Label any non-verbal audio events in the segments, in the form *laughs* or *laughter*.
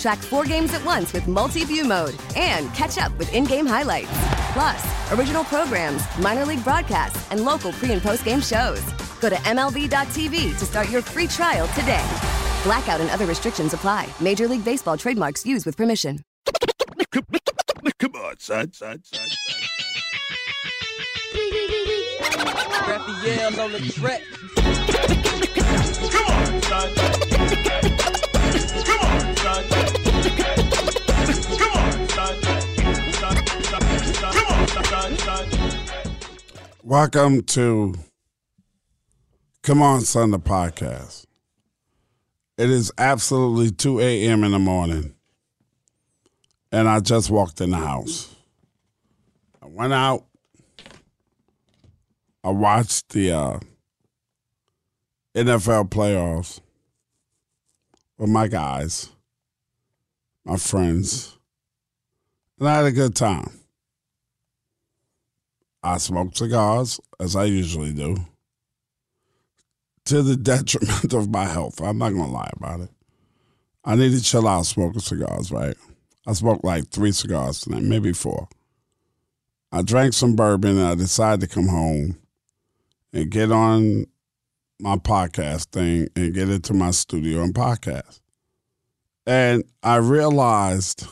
Track four games at once with multi view mode and catch up with in game highlights. Plus, original programs, minor league broadcasts, and local pre and post game shows. Go to MLB.tv to start your free trial today. Blackout and other restrictions apply. Major League Baseball trademarks used with permission. Come on, son, son, son, son. Raphael on the track. Come on, son. Welcome to Come On Sunday podcast. It is absolutely 2 a.m. in the morning, and I just walked in the house. I went out. I watched the uh, NFL playoffs with my guys, my friends, and I had a good time. I smoked cigars, as I usually do, to the *laughs* detriment of my health. I'm not going to lie about it. I need to chill out smoking cigars, right? I smoked like three cigars tonight, maybe four. I drank some bourbon and I decided to come home and get on my podcast thing and get into my studio and podcast. And I realized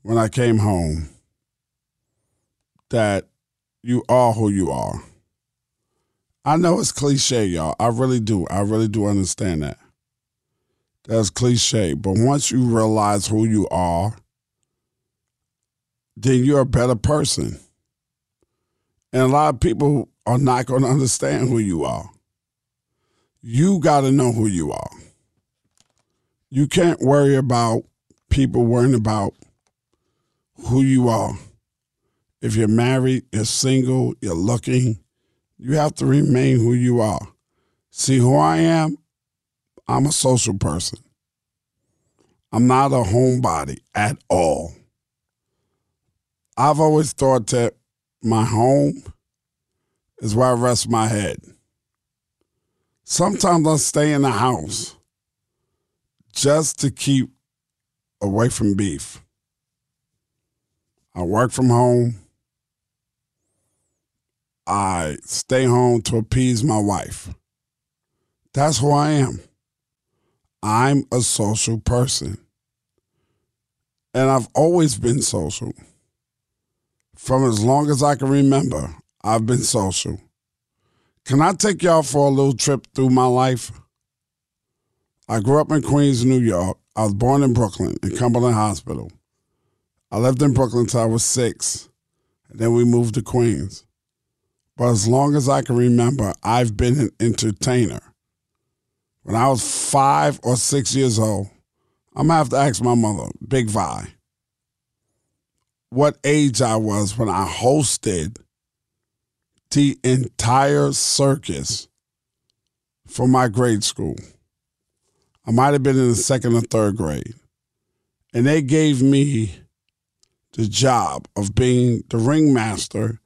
when I came home that you are who you are. I know it's cliche, y'all. I really do. I really do understand that. That's cliche. But once you realize who you are, then you're a better person. And a lot of people are not going to understand who you are. You got to know who you are. You can't worry about people worrying about who you are. If you're married, you're single, you're looking, you have to remain who you are. See who I am? I'm a social person. I'm not a homebody at all. I've always thought that my home is where I rest my head. Sometimes I stay in the house just to keep away from beef. I work from home. I stay home to appease my wife. That's who I am. I'm a social person. And I've always been social. From as long as I can remember, I've been social. Can I take y'all for a little trip through my life? I grew up in Queens, New York. I was born in Brooklyn, in Cumberland Hospital. I lived in Brooklyn until I was six, and then we moved to Queens. But as long as I can remember, I've been an entertainer. When I was five or six years old, I'm gonna have to ask my mother, Big Vi, what age I was when I hosted the entire circus for my grade school. I might have been in the second or third grade. And they gave me the job of being the ringmaster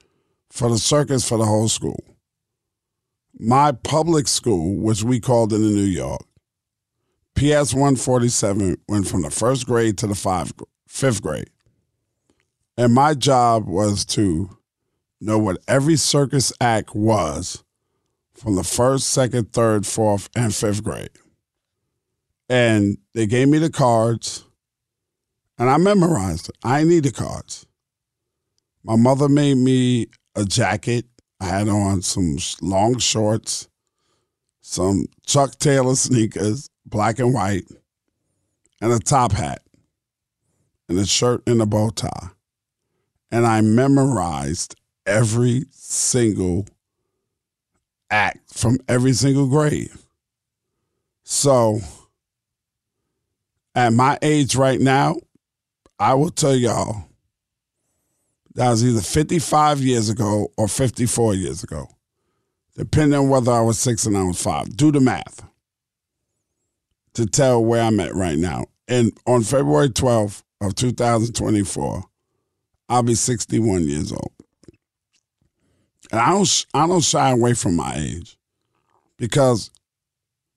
for the circus for the whole school. My public school, which we called in New York, PS 147 went from the first grade to the five, fifth grade. And my job was to know what every circus act was from the first, second, third, fourth, and fifth grade. And they gave me the cards, and I memorized it. I need the cards. My mother made me a jacket. I had on some long shorts, some Chuck Taylor *laughs* sneakers, black and white, and a top hat, and a shirt and a bow tie. And I memorized every single act from every single grade. So, at my age right now, I will tell y'all that was either 55 years ago or 54 years ago, depending on whether I was six and I was five. Do the math to tell where I'm at right now. And on February 12th of 2024, I'll be 61 years old. And I don't, I don't shy away from my age because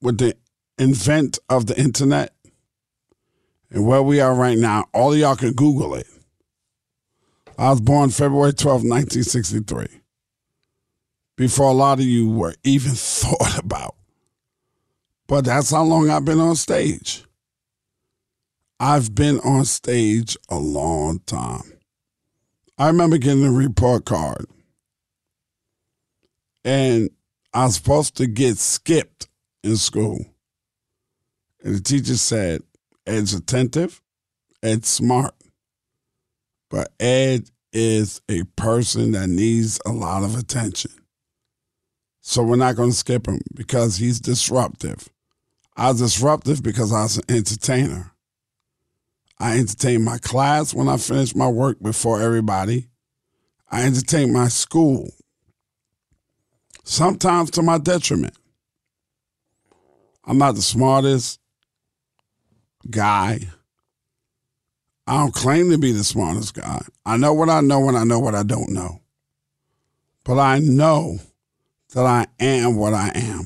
with the invent of the internet and where we are right now, all of y'all can Google it. I was born February 12, 1963, before a lot of you were even *laughs* thought about. But that's how long I've been on stage. I've been on stage a long time. I remember getting a report card and I was supposed to get skipped in school. And the teacher said, Ed's attentive, Ed's smart, but Ed is a person that needs a lot of attention. So we're not going to skip him because he's disruptive. I was disruptive because I was an entertainer. I entertained my class when I finished my work before everybody. I entertained my school sometimes to my detriment. I'm not the smartest guy. I don't claim to be the smartest guy. I know what I know and I know what I don't know. But I know that I am what I am.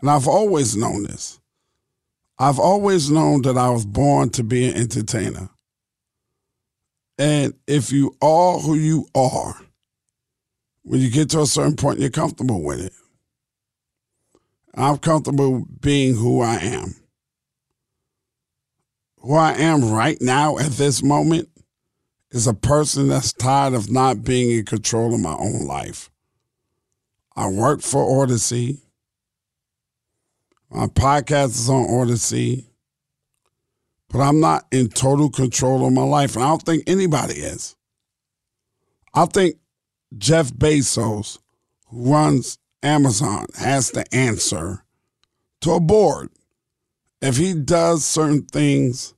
And I've always known this. I've always known that I was born to be an entertainer. And if you are who you are, when you get to a certain point, you're comfortable with it. I'm comfortable being who I am. Who I am right now at this moment is a person that's tired of not being in control of my own life. I work for Odyssey. My podcast is on Odyssey. But I'm not in total control of my life. And I don't think anybody is. I think Jeff Bezos, who runs Amazon, has the answer to a board. If he does certain things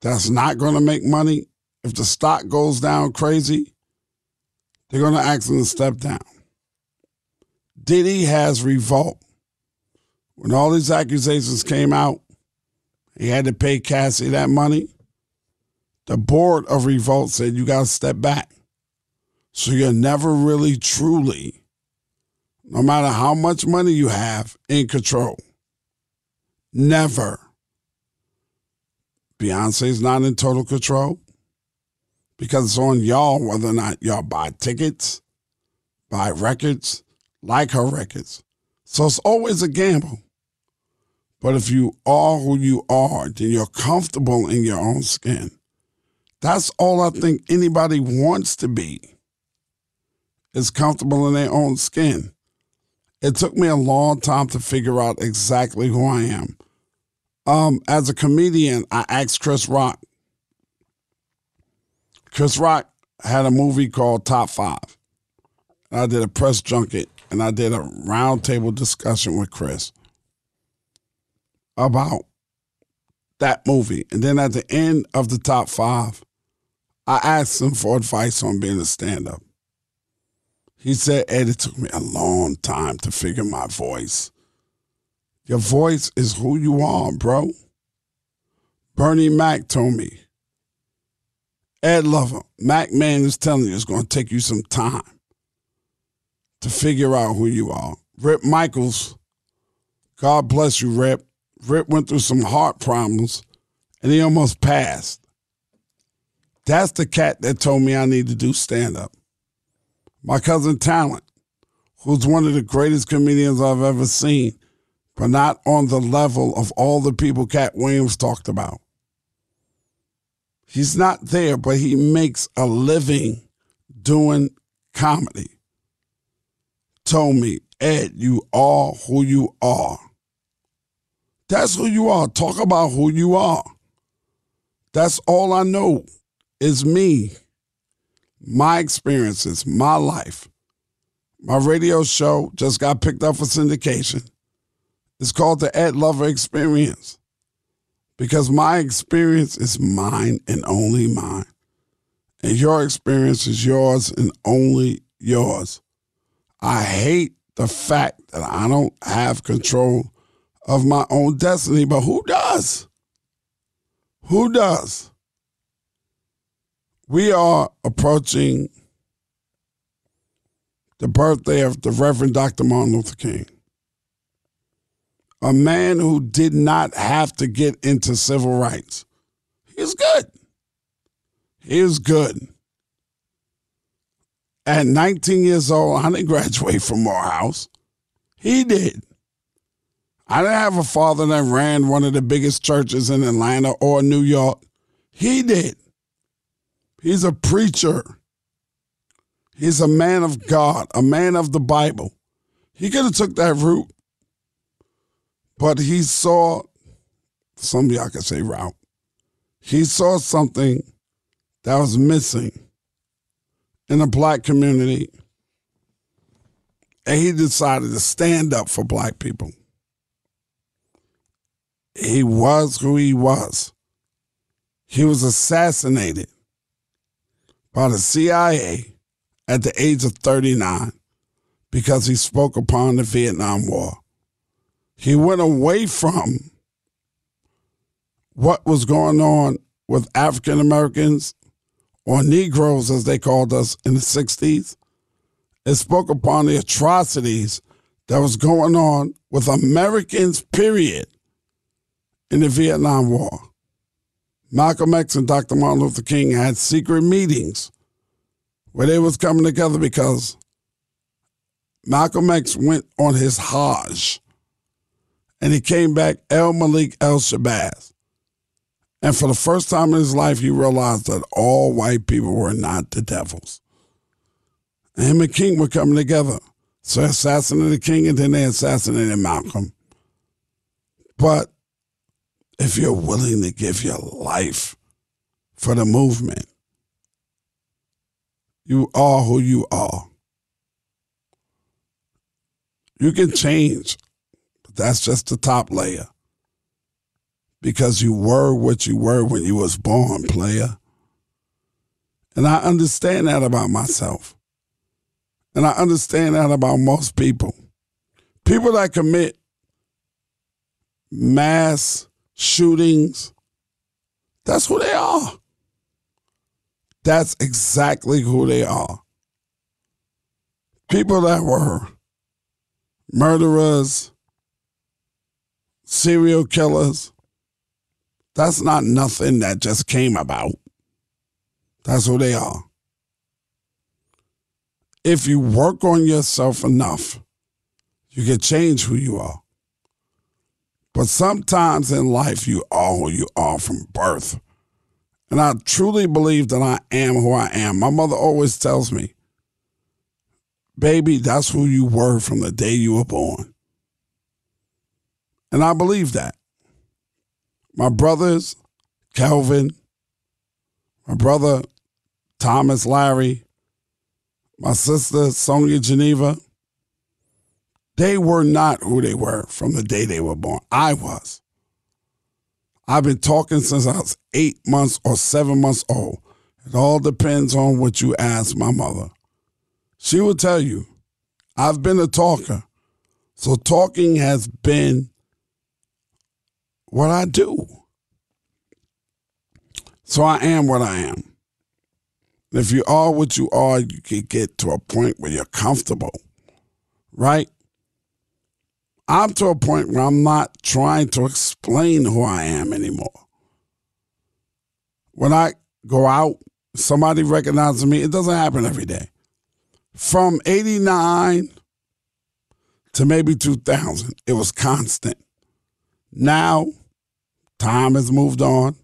that's not going to make money, if the stock goes down crazy, they're going to ask him to step down. Diddy has Revolt. When all these accusations came out, he had to pay Cassie that money. The board of Revolt said, You got to step back. So you're never really truly, no matter how much money you have, in control. Never. Beyonce's not in total control because it's on y'all whether or not y'all buy tickets, buy records, like her records. So it's always a gamble. But if you are who you are, then you're comfortable in your own skin. That's all I think anybody wants to be is comfortable in their own skin. It took me a long time to figure out exactly who I am. Um, as a comedian, I asked Chris Rock. Chris Rock had a movie called Top Five. I did a press junket and I did a roundtable discussion with Chris about that movie. And then at the end of the top five, I asked him for advice on being a stand up. He said, Ed, it took me a long time to figure my voice. Your voice is who you are, bro. Bernie Mac told me, Ed Lover, Mac Man is telling you it's going to take you some time to figure out who you are. Rip Michaels, God bless you, Rip. Rip went through some heart problems and he almost passed. That's the cat that told me I need to do stand up my cousin Talent, who's one of the greatest comedians I've ever seen, but not on the level of all the people Katt Williams talked about. He's not there, but he makes a living doing comedy. Told me, Ed, you are who you are. That's who you are. Talk about who you are. That's all I know is me, my experiences, my life. My radio show just got picked up for syndication. It's called the Ed Lover Experience because my experience is mine and only mine. And your experience is yours and only yours. I hate the fact that I don't have control of my own destiny, but who does? Who does? We are approaching the birthday of the Reverend Dr. Martin Luther King, a man who did not have to get into civil rights. He's good. He's good. At 19 years old, I didn't graduate from Morehouse. He did. I didn't have a father that ran one of the biggest churches in Atlanta or New York. He did. He's a preacher. He's a man of God, a man of the Bible. He could have took that route, but he saw, some of y'all could say route. He saw something that was missing in the black community, and he decided to stand up for black people he was who he was. He was assassinated by the CIA at the age of 39 because he spoke upon the Vietnam War. He went away from what was going on with African Americans or Negroes, as they called us in the 60s, and spoke upon the atrocities that was going on with Americans, period in the Vietnam War. Malcolm X and Dr. Martin Luther King had secret meetings where they was coming together because Malcolm X went on his Hajj and he came back El Malik El Shabazz. And for the first time in his life, he realized that all white people were not the devils. And him and King were coming together. So assassinated King and then they assassinated Malcolm. But if you're willing to give your life for the movement, you are who you are. You can change, that's just the top layer. Because you were what you were when you was born, player. And I understand that about myself. And I understand that about most people. People that commit mass shootings. That's who they are. That's exactly who they are. People that were murderers, serial killers. That's not nothing that just came about. That's who they are. If you work on yourself enough, you can change who you are. But sometimes in life, you are who you are from birth. And I truly believe that I am who I am. My mother always tells me, baby, that's who you were from the day you were born. And I believe that. My brothers, Kelvin, my brother, Thomas Larry, my sister, Sonia Geneva, they were not who they were from the day they were born. I was. I've been talking since I was eight months or seven months old. It all depends on what you ask my mother. She will tell you, I've been a talker. So talking has been what I do. So I am what I am. if you are what you are, you can get to a point where you're comfortable, right? I'm to a point where I'm not trying to explain who I am anymore. When I go out, somebody recognizes me. It doesn't happen every day. From 89 to maybe 2000, it was constant. Now, time has moved on.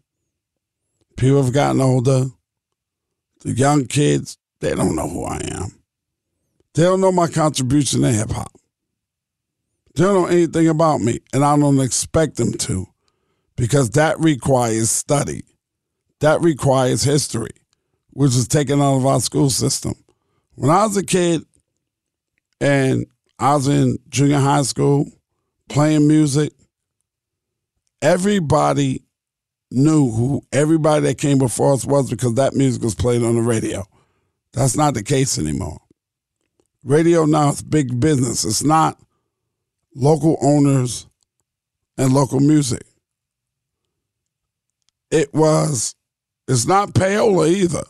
People have gotten older. The young kids, they don't know who I am. They don't know my contribution to hip hop. They don't know anything about me, and I don't expect them to because that requires study. That requires history, which is taken out of our school system. When I was a kid and I was in junior high school playing music, everybody knew who everybody that came before us was because that music was played on the radio. That's not the case anymore. Radio now is big business. It's not local owners and local music. It was, it's not payola either.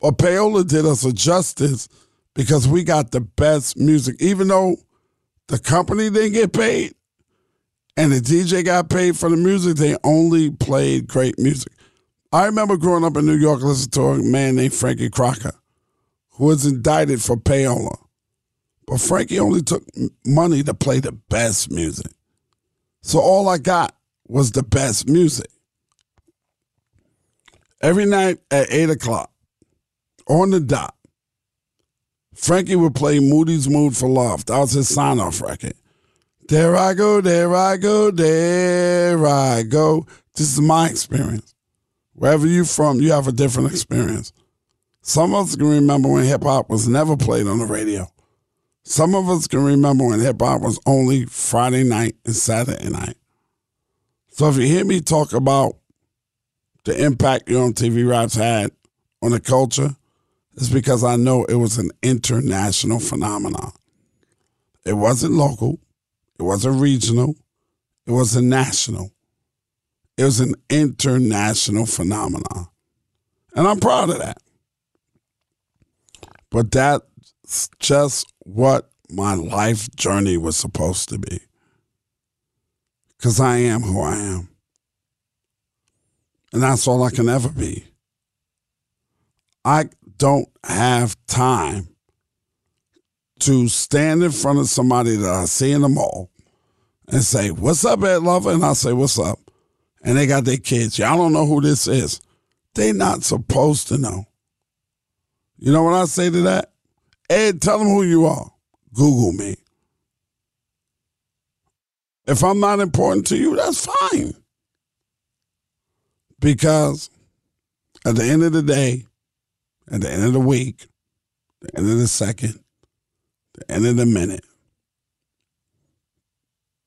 But payola did us a justice because we got the best music, even though the company didn't get paid and the DJ got paid for the music, they only played great music. I remember growing up in New York listening to a man named Frankie Crocker who was indicted for payola. But Frankie only took money to play the best music. So all I got was the best music. Every night at 8 o'clock, on the dot, Frankie would play Moody's Mood for Love. That was his sign off record. There I go, there I go, there I go. This is my experience. Wherever you're from, you have a different experience. Some of us can remember when hip hop was never played on the radio. Some of us can remember when hip hop was only Friday night and Saturday night. So if you hear me talk about the impact Yo MTV Raps had on the culture, it's because I know it was an international phenomenon. It wasn't local, it wasn't regional, it wasn't national. It was an international phenomenon. And I'm proud of that. But that's just what my life journey was supposed to be. Because I am who I am. And that's all I can ever be. I don't have time to stand in front of somebody that I see in the mall and say, What's up, Ed Lover? And I say, What's up? And they got their kids. Y'all don't know who this is. They not supposed to know. You know what I say to that? Ed, tell them who you are. Google me. If I'm not important to you, that's fine. Because at the end of the day, at the end of the week, the end of the second, the end of the minute,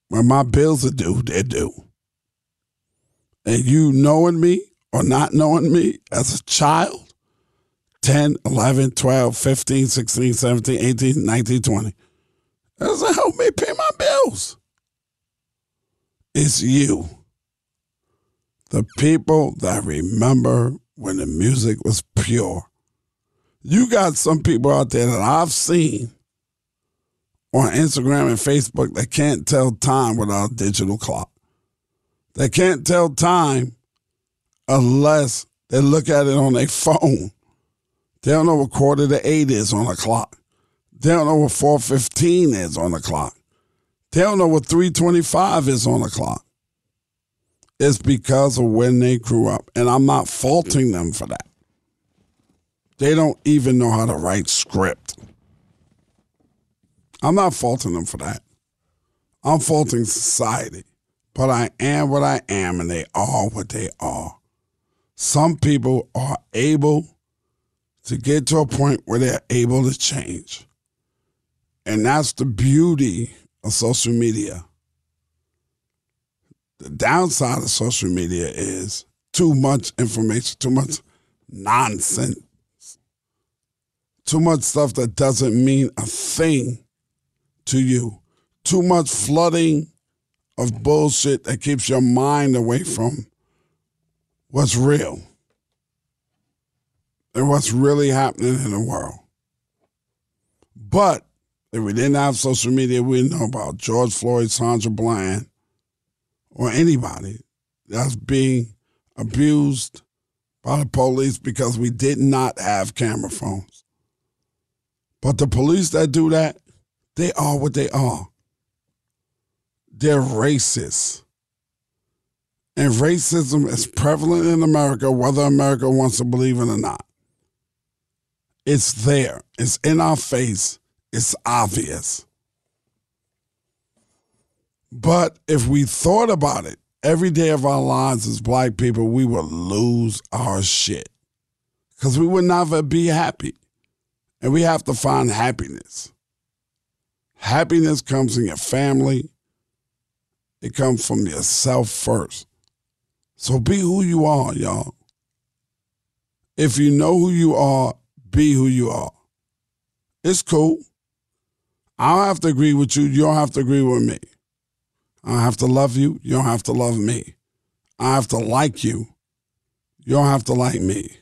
when my bills are due, they're due. And you knowing me or not knowing me as a child, 10, 11, 12, 15, 16, 17, 18, 19, 20, doesn't help me pay my bills. It's you. The people that remember when the music was pure. You got some people out there that I've seen on Instagram and Facebook that can't tell time without a digital clock. They can't tell time unless they look at it on their phone. They don't know what quarter to eight is on a clock. They don't know what 415 is on the clock. They don't know what 325 is on the clock. It's because of when they grew up. And I'm not faulting them for that. They don't even know how to write script. I'm not faulting them for that. I'm faulting society. But I am what I am, and they are what they are. Some people are able to get to a point where they're able to change. And that's the beauty of social media. The downside of social media is too much information, too much nonsense, too much stuff that doesn't mean a thing to you, too much flooding of bullshit that keeps your mind away from what's real and what's really happening in the world. But if we didn't have social media, we would know about George Floyd, Sandra Bland, or anybody that's being abused by the police because we did not have camera phones. But the police that do that, they are what they are. They're racist. And racism is prevalent in America, whether America wants to believe it or not. It's there, it's in our face, it's obvious. But if we thought about it every day of our lives as black people, we would lose our shit because we would never be happy. And we have to find happiness. Happiness comes in your family, it comes from yourself first. So be who you are, y'all. If you know who you are, be who you are. It's cool. I don't have to agree with you. You don't have to agree with me. I have to love you. You don't have to love me. I have to like you. You don't have to like me.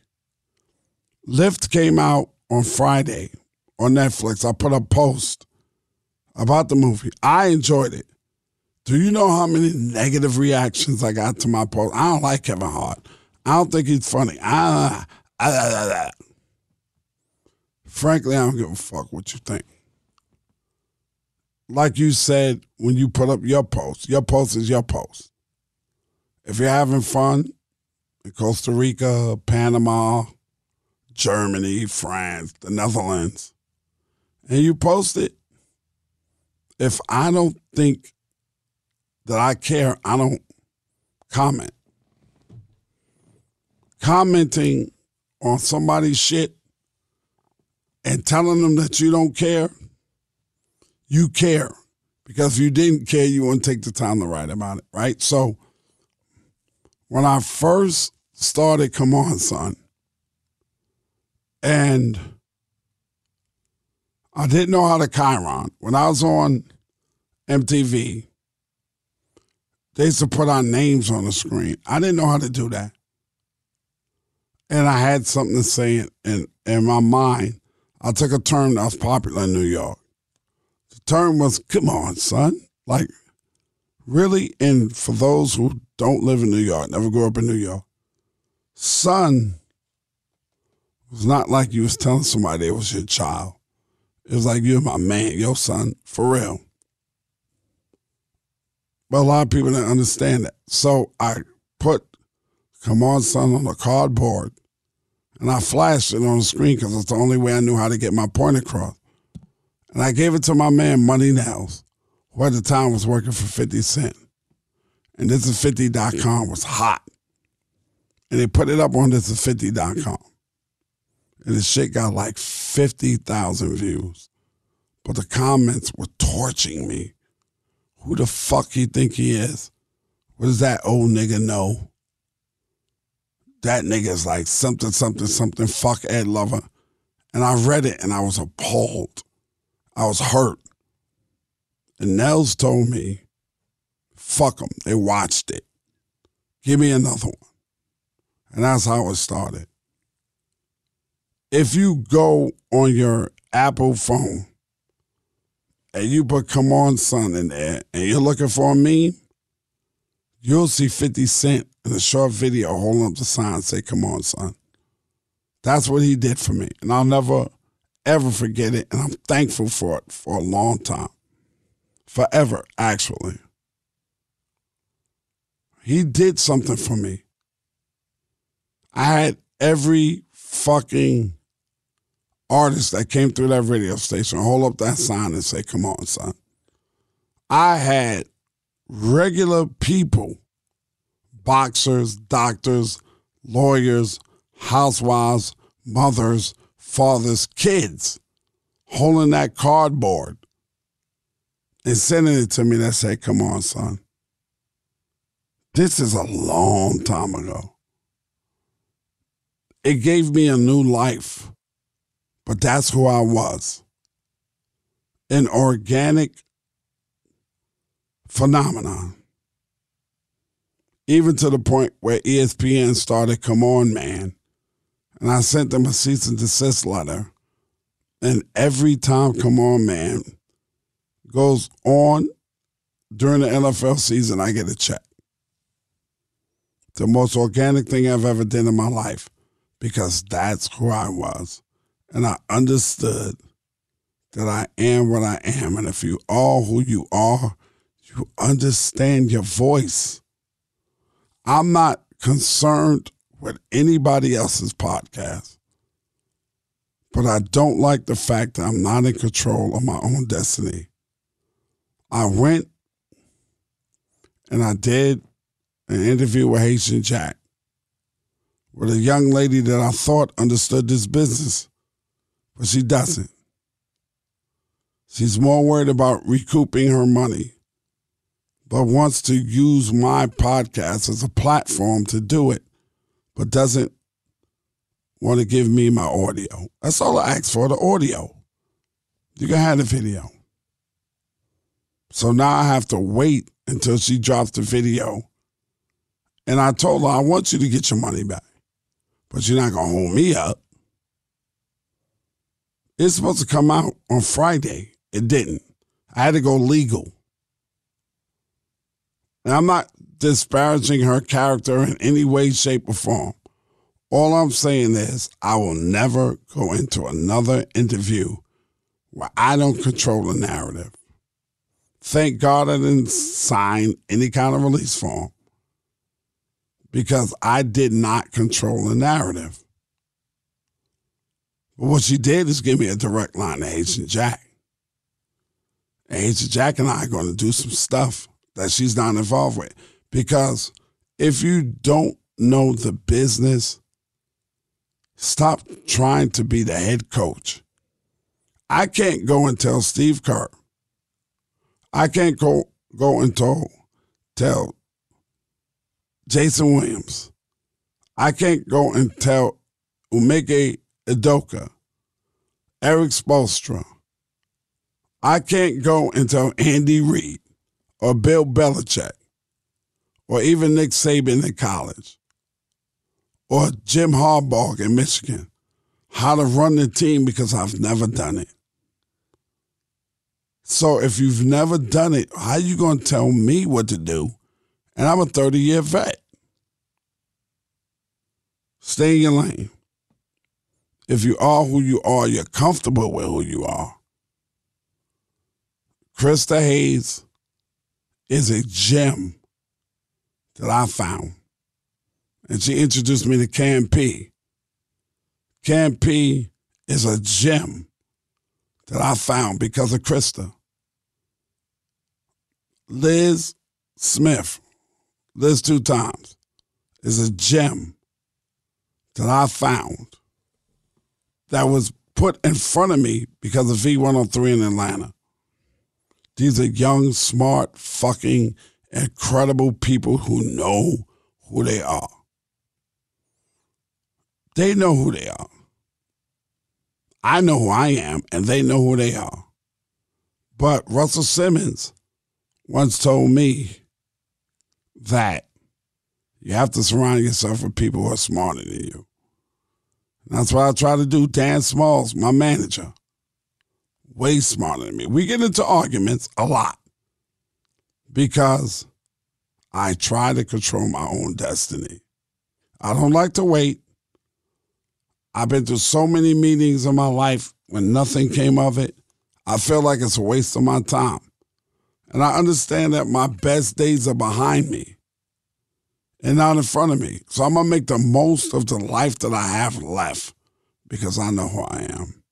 Lift came out on Friday on Netflix. I put a post about the movie. I enjoyed it. Do you know how many negative reactions I got to my post? I don't like Kevin Hart. I don't think he's funny. I, I, I, I, Frankly, I don't give a fuck what you think. Like you said when you put up your post, your post is your post. If you're having fun in Costa Rica, Panama, Germany, France, the Netherlands, and you post it, if I don't think that I care, I don't comment. Commenting on somebody's shit and telling them that you don't care, you care. Because if you didn't care, you wouldn't take the time to write about it, right? So when I first started Come On Son, and I didn't know how to chyron. When I was on MTV, they used to put our names on the screen. I didn't know how to do that. And I had something to say in, in my mind. I took a term that was popular in New York. The term was, come on, son. Like, really? And for those who don't live in New York, never grew up in New York, son was not like you was telling somebody it was your child. It was like you're my man, your son, for real. But a lot of people didn't understand that. So I put Come On Son on a cardboard and I flashed it on the screen because it's the only way I knew how to get my point across. And I gave it to my man, Money Nails, who at the time was working for 50 Cent. And this is 50.com was hot. And they put it up on this is 50.com. And the shit got like 50,000 views. But the comments were torching me. Who the fuck he think he is? What does that old nigga know? That nigga's like something, something, something, fuck Ed Lover. And I read it and I was appalled. I was hurt. And Nels told me, fuck them. They watched it. Give me another one. And that's how it started. If you go on your Apple phone and you put Come On Son in there and you're looking for a meme, you'll see 50 Cent in a short video holding up the sign say, Come on, son. That's what he did for me. And I'll never, ever forget it. And I'm thankful for it for a long time. Forever, actually. He did something for me. I had every fucking artist that came through that radio station hold up that sign and say, Come on, son. I had regular people, boxers, doctors, lawyers, housewives, mothers, fathers, kids, holding that cardboard and sending it to me that said, Come on, son. This is a long time ago. It gave me a new life, but that's who I was. An organic phenomenon. Even to the point where ESPN started, Come On, Man. And I sent them a cease and desist letter. And every time Come On, Man goes on during the NFL season, I get a check. The most organic thing I've ever done in my life because that's who I was. And I understood that I am what I am. And if you are who you are, you understand your voice. I'm not concerned with anybody else's podcast, but I don't like the fact that I'm not in control of my own destiny. I went and I did an interview with Haitian Jack with a young lady that I thought understood this business, but she doesn't. She's more worried about recouping her money, but wants to use my podcast as a platform to do it, but doesn't want to give me my audio. That's all I asked for the audio. You can have the video. So now I have to wait until she drops the video. And I told her, I want you to get your money back, but you're not going to hold me up. It's supposed to come out on Friday. It didn't. I had to go legal. And I'm not disparaging her character in any way, shape, or form. All I'm saying is, I will never go into another interview where I don't control the narrative. Thank God I didn't sign any kind of release form because I did not control the narrative. But what she did is give me a direct line to Haitian Jack. Haitian Jack and I are going to do some stuff that she's not involved with. Because if you don't know the business, stop trying to be the head coach. I can't go and tell Steve Kerr. I can't go go and tell tell Jason Williams. I can't go and tell Ime Udoka, Erik Spoelstra. I can't go tell Andy Reid or Bill Belichick or even Nick Saban in college or Jim Harbaugh in Michigan how to run the team because I've never done it. So if you've never done it, how you going to tell me what to do? And I'm a 30 year vet. Stay in your lane. If you are who you are, you're comfortable with who you are. Krista Hayes is a gem that I found. And she introduced me to Cam P. Cam P is a gem that I found because of Krista. Liz Smith, Liz two times, is a gem that I found that was put in front of me because of V103 in Atlanta. These are young, smart, fucking incredible people who know who they are. They know who they are. I know who I am, and they know who they are. But Russell Simmons once told me that you have to surround yourself with people who are smarter than you. That's what I try to do. Dan Smalls, my manager, way smarter than me. We get into arguments a lot because I try to control my own destiny. I don't like to wait. I've been through so many meetings in my life when nothing came of it. I feel like it's a waste of my time. And I understand that my best days are behind me and not in front of me. So I'm going to make the most of the life that I have left because I know who I am.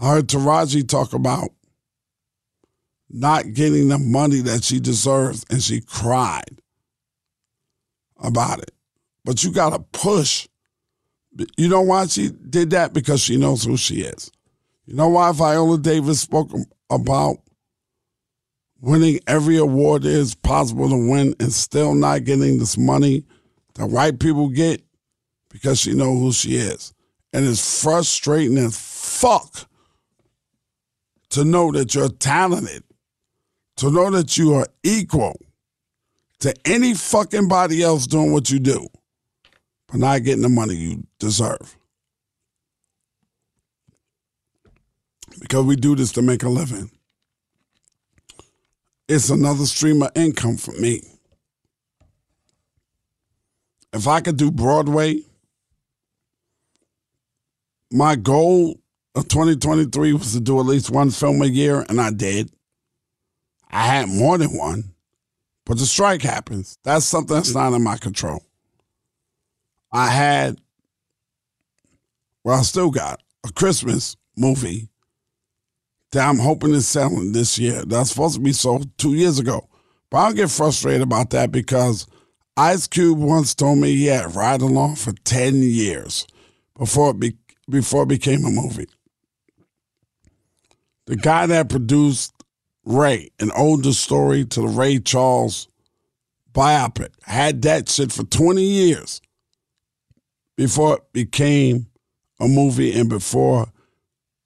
I heard Taraji talk about not getting the money that she deserves, and she cried about it. But you got to push. You know why she did that? Because she knows who she is. You know why Viola Davis spoke about winning every award that is possible to win and still not getting this money that white people get because she knows who she is. And it's frustrating as fuck to know that you're talented, to know that you are equal to any fucking body else doing what you do, but not getting the money you deserve. Because we do this to make a living it's another stream of income for me. If I could do Broadway, my goal of 2023 was to do at least one film a year, and I did. I had more than one, but the strike happens. That's something that's not in my control. I had, well, I still got a Christmas movie that I'm hoping is selling this year. That's supposed to be sold two years ago. But I don't get frustrated about that because Ice Cube once told me he had Ride Along for 10 years before it, be, before it became a movie. The guy that produced Ray, an older story to the Ray Charles biopic, had that shit for 20 years before it became a movie and before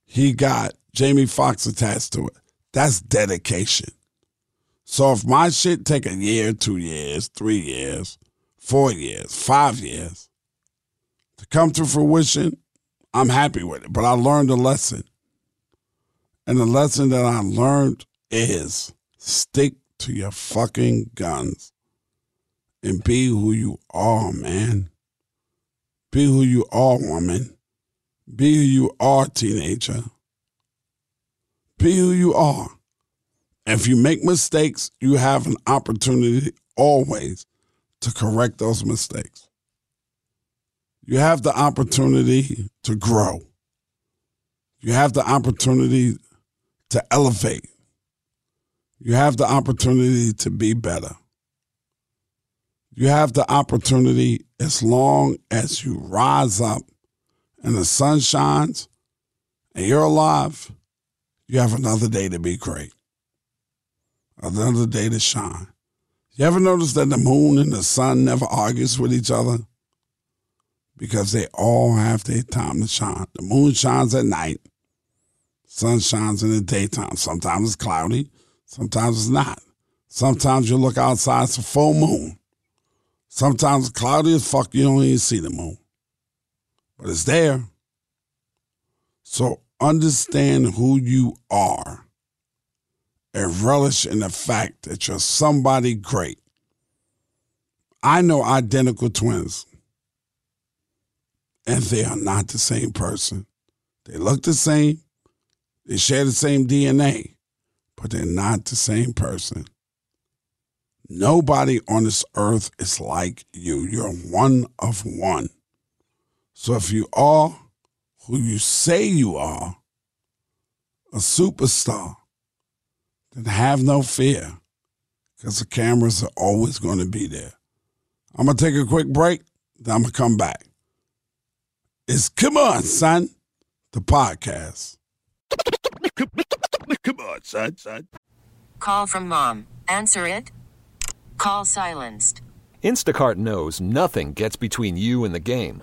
he got Jamie Foxx attached to it. That's dedication. So if my shit take a year, two years, three years, four years, five years to come to fruition, I'm happy with it. But I learned a lesson. And the lesson that I learned is stick to your fucking guns and be who you are, man. Be who you are, woman. Be who you are, teenager. Be who you are. If you make mistakes, you have an opportunity always to correct those mistakes. You have the opportunity to grow. You have the opportunity to elevate. You have the opportunity to be better. You have the opportunity as long as you rise up and the sun shines and you're alive, you have another day to be great, another day to shine. You ever notice that the moon and the sun never argues with each other? Because they all have their time to shine. The moon shines at night, sun shines in the daytime. Sometimes it's cloudy, sometimes it's not. Sometimes you look outside, it's a full moon. Sometimes it's cloudy as fuck, you don't even see the moon. But it's there. So understand who you are and relish in the fact that you're somebody great. I know identical twins, and they are not the same person. They look the same, they share the same DNA, but they're not the same person. Nobody on this earth is like you. You're one of one. So if you are who you say you are, a superstar, then have no fear because the cameras are always going to be there. I'm going to take a quick break, then I'm going to come back. It's Come On, Son, the podcast. Come on, son, son. Call from mom. Answer it. Call silenced. Instacart knows nothing gets between you and the game.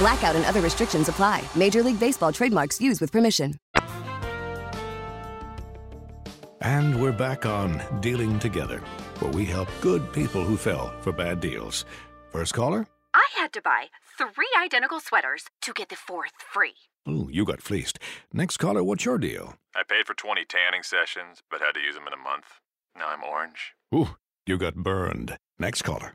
Blackout and other restrictions apply. Major League Baseball trademarks used with permission. And we're back on Dealing Together, where we help good people who fell for bad deals. First caller? I had to buy three identical sweaters to get the fourth free. Ooh, you got fleeced. Next caller, what's your deal? I paid for 20 tanning sessions, but had to use them in a month. Now I'm orange. Ooh, you got burned. Next caller.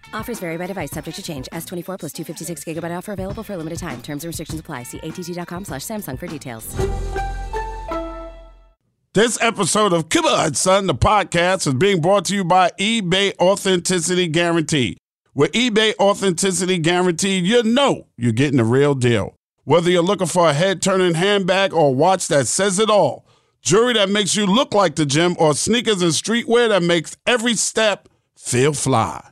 Offers vary by device, subject to change. S24 plus 256 gigabyte offer available for a limited time. Terms and restrictions apply. See att.com slash Samsung for details. This episode of Come On, Son, the podcast is being brought to you by eBay Authenticity Guarantee. With eBay Authenticity Guarantee, you know you're getting the real deal. Whether you're looking for a head turning handbag or watch that says it all, jewelry that makes you look like the gym, or sneakers and streetwear that makes every step feel fly.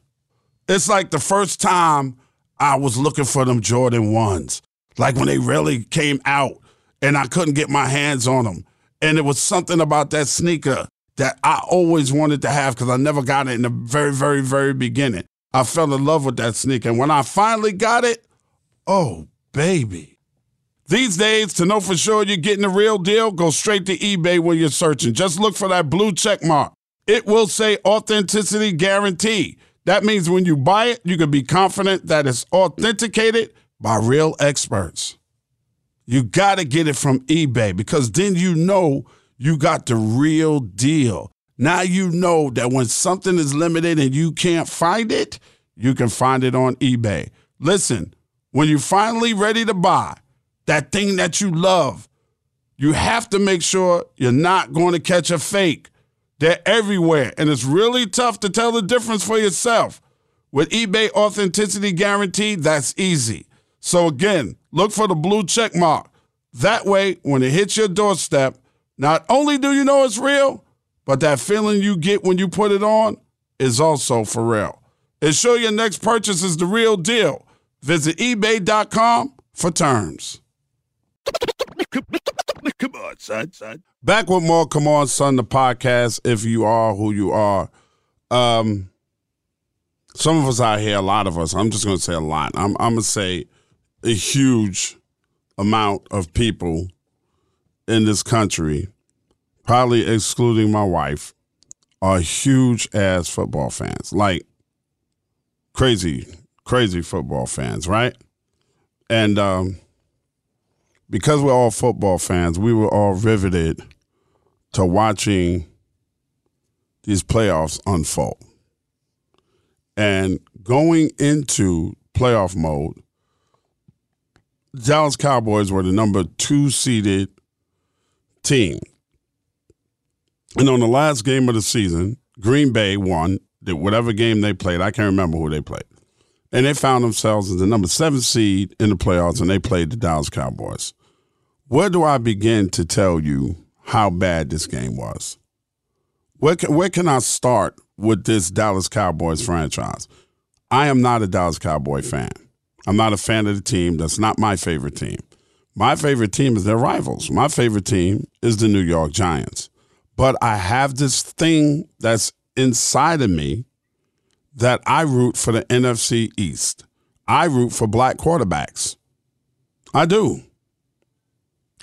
It's like the first time I was looking for them Jordan 1s, like when they really came out and I couldn't get my hands on them. And it was something about that sneaker that I always wanted to have because I never got it in the very, very, very beginning. I fell in love with that sneaker. And when I finally got it, oh, baby. These days, to know for sure you're getting the real deal, go straight to eBay when you're searching. Just look for that blue check mark. It will say authenticity guarantee. That means when you buy it, you can be confident that it's authenticated by real experts. You got to get it from eBay because then you know you got the real deal. Now you know that when something is limited and you can't find it, you can find it on eBay. Listen, when you're finally ready to buy that thing that you love, you have to make sure you're not going to catch a fake. They're everywhere, and it's really tough to tell the difference for yourself. With eBay Authenticity Guarantee, that's easy. So again, look for the blue check mark. That way, when it hits your doorstep, not only do you know it's real, but that feeling you get when you put it on is also for real. Ensure your next purchase is the real deal. Visit eBay.com for terms. *laughs* Come on, son, son. Back with more Come On Son, the podcast, if you are who you are. Um, some of us out here, a lot of us, I'm just to say a lot. I'm, I'm to say a huge amount of people in this country, probably excluding my wife, are huge ass football fans. Like crazy, crazy football fans, right? And um, because we're all football fans, we were all riveted to watching these playoffs unfold. And going into playoff mode, Dallas Cowboys were the number two seeded team. And on the last game of the season, Green Bay won whatever game they played. I can't remember who they played. And they found themselves as the number seven seed in the playoffs, and they played the Dallas Cowboys. Where do I begin to tell you how bad this game was? Where can, where can I start with this Dallas Cowboys franchise? I am not a Dallas Cowboy fan. I'm not a fan of the team. That's not my favorite team. My favorite team is their rivals. My favorite team is the New York Giants. But I have this thing that's inside of me that I root for the NFC East. I root for black quarterbacks. I do.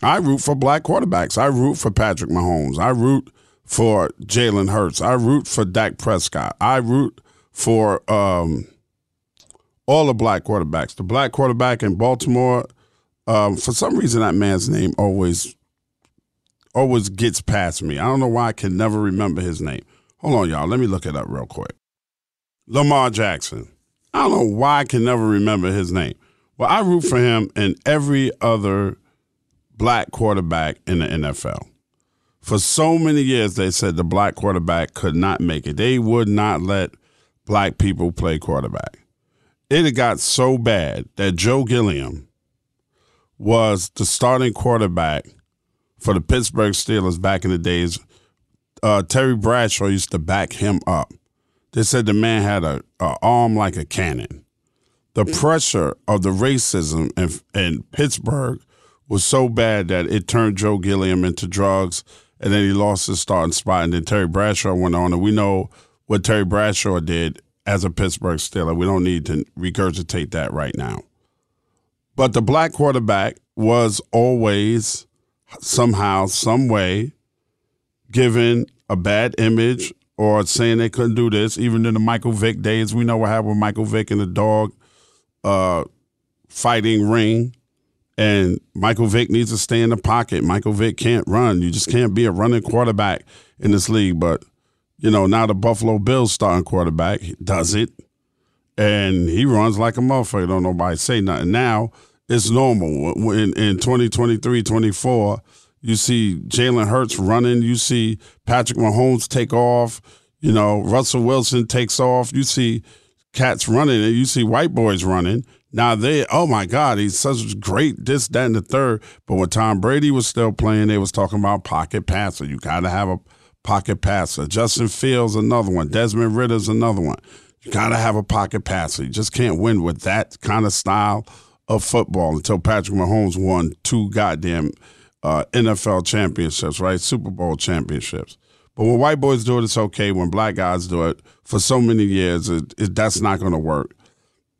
I root for black quarterbacks. I root for Patrick Mahomes. I root for Jalen Hurts. I root for Dak Prescott. I root for um, all the black quarterbacks. The black quarterback in Baltimore, um, for some reason, that man's name always always gets past me. I don't know why I can never remember his name. Hold on, y'all. Let me look it up real quick. Lamar Jackson. I don't know why I can never remember his name. Well, I root for him and every other black quarterback in the NFL. For so many years, they said the black quarterback could not make it. They would not let black people play quarterback. It had got so bad that Joe Gilliam was the starting quarterback for the Pittsburgh Steelers back in the days. Uh, Terry Bradshaw used to back him up. They said the man had a, a arm like a cannon. The pressure of the racism in, in Pittsburgh was so bad that it turned Joe Gilliam into drugs, and then he lost his starting spot. And then Terry Bradshaw went on, and we know what Terry Bradshaw did as a Pittsburgh Steeler. We don't need to regurgitate that right now. But the black quarterback was always somehow, some way, given a bad image or saying they couldn't do this. Even in the Michael Vick days, we know what happened with Michael Vick and the dog uh, fighting ring. And Michael Vick needs to stay in the pocket. Michael Vick can't run. You just can't be a running quarterback in this league. But, you know, now the Buffalo Bills starting quarterback does it. And he runs like a motherfucker. Don't nobody say nothing. Now it's normal. In, in 2023, 24, you see Jalen Hurts running. You see Patrick Mahomes take off. You know, Russell Wilson takes off. You see cats running and you see white boys running. Now they, oh my God, he's such great this, that, and the third. But when Tom Brady was still playing, they was talking about pocket passer. You got to have a pocket passer. Justin Fields, another one. Desmond Ridder's another one. You got to have a pocket passer. You just can't win with that kind of style of football until Patrick Mahomes won two goddamn uh, NFL championships, right? Super Bowl championships. But when white boys do it, it's okay. When black guys do it for so many years, it, it, that's not going to work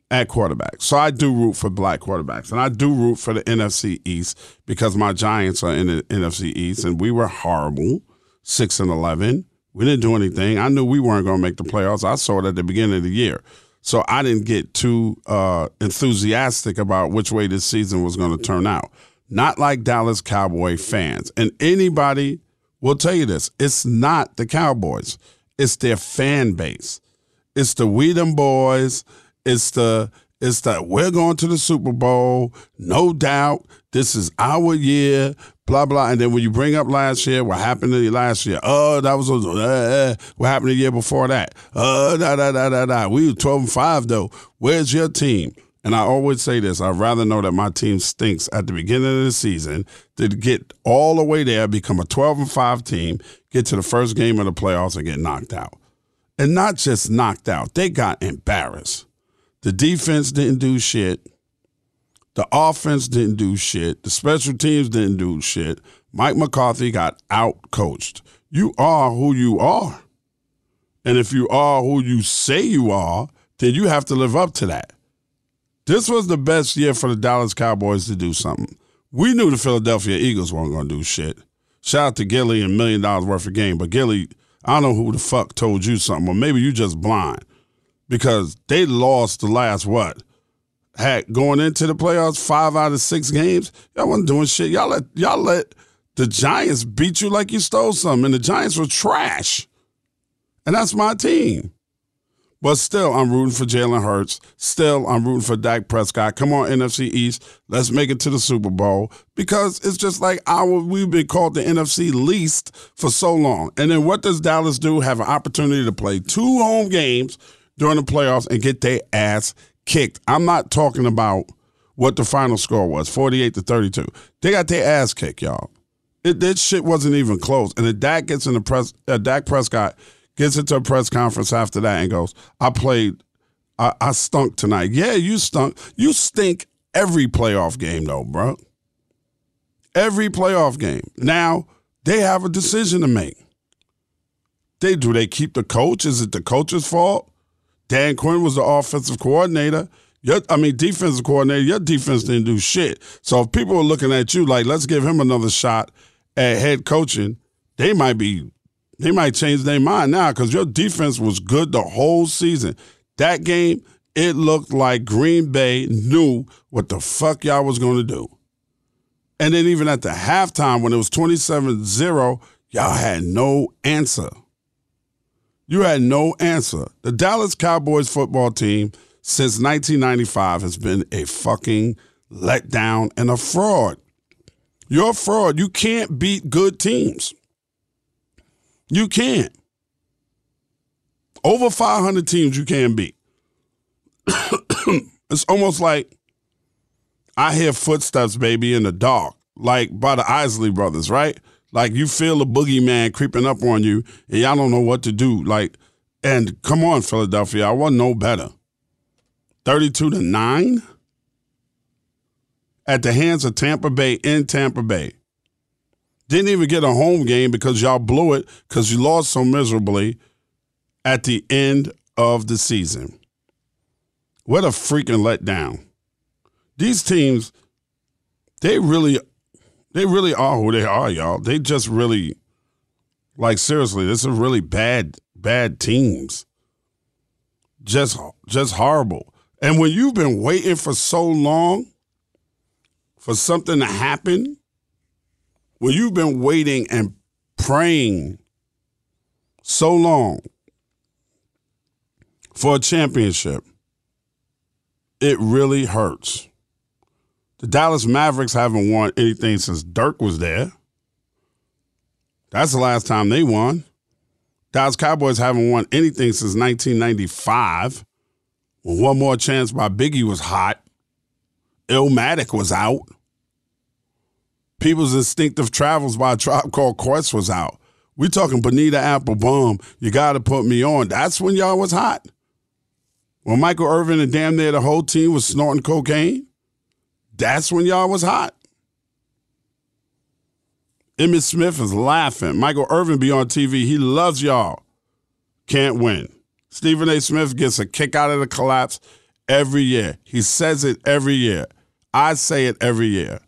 at quarterback. So I do root for black quarterbacks, and I do root for the NFC East because my Giants are in the NFC East, and we were horrible, six and eleven. We didn't do anything. I knew we weren't going to make the playoffs. I saw it at the beginning of the year, so I didn't get too uh, enthusiastic about which way this season was going to turn out. Not like Dallas Cowboy fans, and anybody will tell you this: it's not the Cowboys; it's their fan base. It's the Weedham boys it's the it's that we're going to the Super Bowl, no doubt. This is our year, blah blah. And then when you bring up last year, what happened to you last year? Oh, that was uh, uh, what happened the year before that? Uh, da da da da da. We were twelve and five though. Where's your team? And I always say this: I'd rather know that my team stinks at the beginning of the season than get all the way there, become a twelve and five team, get to the first game of the playoffs, and get knocked out. And not just knocked out; they got embarrassed. The defense didn't do shit. The offense didn't do shit. The special teams didn't do shit. Mike McCarthy got out coached. You are who you are. And if you are who you say you are, then you have to live up to that. This was the best year for the Dallas Cowboys to do something. We knew the Philadelphia Eagles weren't going to do shit. Shout out to Gillie and million dollars worth of game. But Gillie, I don't know who the fuck told you something, or maybe you just blind because they lost the last what? Had going into the playoffs, five out of six games. Y'all wasn't doing shit. Y'all let y'all let the Giants beat you like you stole something, and the Giants were trash. And that's my team. But still, I'm rooting for Jalen Hurts. Still, I'm rooting for Dak Prescott. Come on, NFC East. Let's make it to the Super Bowl because it's just like our we've been called the NFC least for so long. And then what does Dallas do? Have an opportunity to play two home games during the playoffs and get their ass kicked. I'm not talking about what the final score was 48 to 32. They got their ass kicked, y'all. It, this shit wasn't even close. And then Dak gets in the press, uh, Dak Prescott gets into a press conference after that and goes, I played, I, I stunk tonight. Yeah, you stunk. You stink every playoff game, though, bro. Every playoff game. Now, they have a decision to make. They do they keep the coach? Is it the coach's fault? Dan Quinn was the offensive coordinator. Your, I mean, defensive coordinator. Your defense didn't do shit. So if people are looking at you like, let's give him another shot at head coaching, they might be, they might change their mind now because your defense was good the whole season. That game, it looked like Green Bay knew what the fuck y'all was going to do. And then even at the halftime when it was 27 0, y'all had no answer. You had no answer. The Dallas Cowboys football team since 1995 has been a fucking letdown and a fraud. You're a fraud. You can't beat good teams. You can't. Over 500 teams you can't beat. *coughs* it's almost like I hear footsteps, baby, in the dark, like by the Isley brothers, right? Like you feel a boogeyman creeping up on you, and y'all don't know what to do. Like, and come on, Philadelphia, I want no better. Thirty-two to nine at the hands of Tampa Bay in Tampa Bay. Didn't even get a home game because y'all blew it because you lost so miserably at the end of the season. What a freaking letdown. These teams, they really they really are who they are, y'all. They just really, like, seriously, this is really bad, bad teams. Just, just horrible. And when you've been waiting for so long for something to happen, when you've been waiting and praying so long for a championship, it really hurts. The Dallas Mavericks haven't won anything since Dirk was there. That's the last time they won. Dallas Cowboys haven't won anything since 1995 when One More Chance by Biggie was hot. Illmatic was out. People's Instinctive Travels by Tribe Called Quest was out. We talking Bonita Applebaum. You Gotta Put Me On. That's when y'all was hot. When Michael Irvin and damn near the whole team was snorting cocaine. That's when y'all was hot. Emmitt Smith is laughing. Michael Irvin be on TV. He loves y'all. Can't win. Stephen A. Smith gets a kick out of the collapse every year. He says it every year. I say it every year.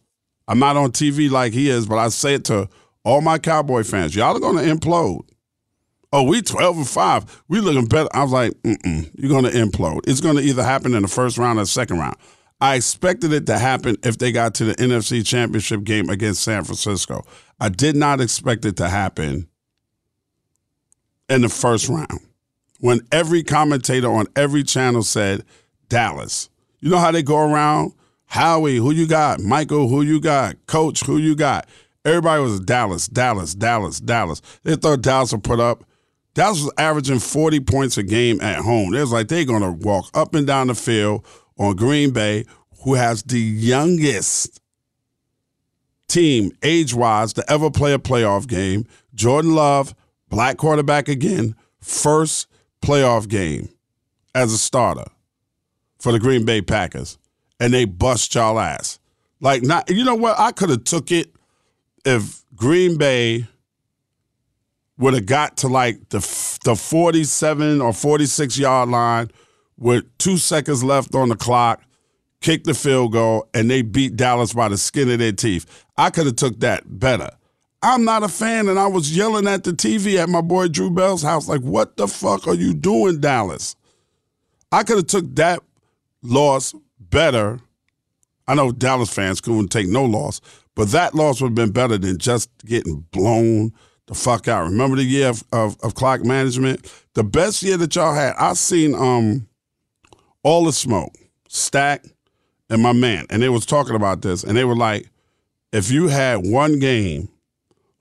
I'm not on TV like he is, but I say it to all my Cowboy fans. Y'all are going to implode. Oh, we 12 and 5. We looking better. I was like, mm-mm, you're going to implode. It's going to either happen in the first round or the second round. I expected it to happen if they got to the NFC Championship game against San Francisco. I did not expect it to happen in the first round when every commentator on every channel said Dallas. You know how they go around? Howie, who you got? Michael, who you got? Coach, who you got? Everybody was Dallas, Dallas, Dallas, Dallas. They thought Dallas would put up. Dallas was averaging 40 points a game at home. It was like they're going to walk up and down the field on Green Bay, who has the youngest team age wise to ever play a playoff game. Jordan Love, black quarterback again, first playoff game as a starter for the Green Bay Packers, and they bust y'all ass. Like not, you know what? I could have took it if Green Bay would have got to like the the 47 or 46 yard line with two seconds left on the clock, kicked the field goal, and they beat Dallas by the skin of their teeth. I could have took that better. I'm not a fan, and I was yelling at the TV at my boy Drew Bell's house, like, "What the fuck are you doing, Dallas?" I could have took that loss better. I know Dallas fans couldn't take no loss, but that loss would have been better than just getting blown the fuck out. Remember the year of, of, of clock management? The best year that y'all had, I seen um all the smoke, Stack, and my man, and they was talking about this, and they were like, if you had one game,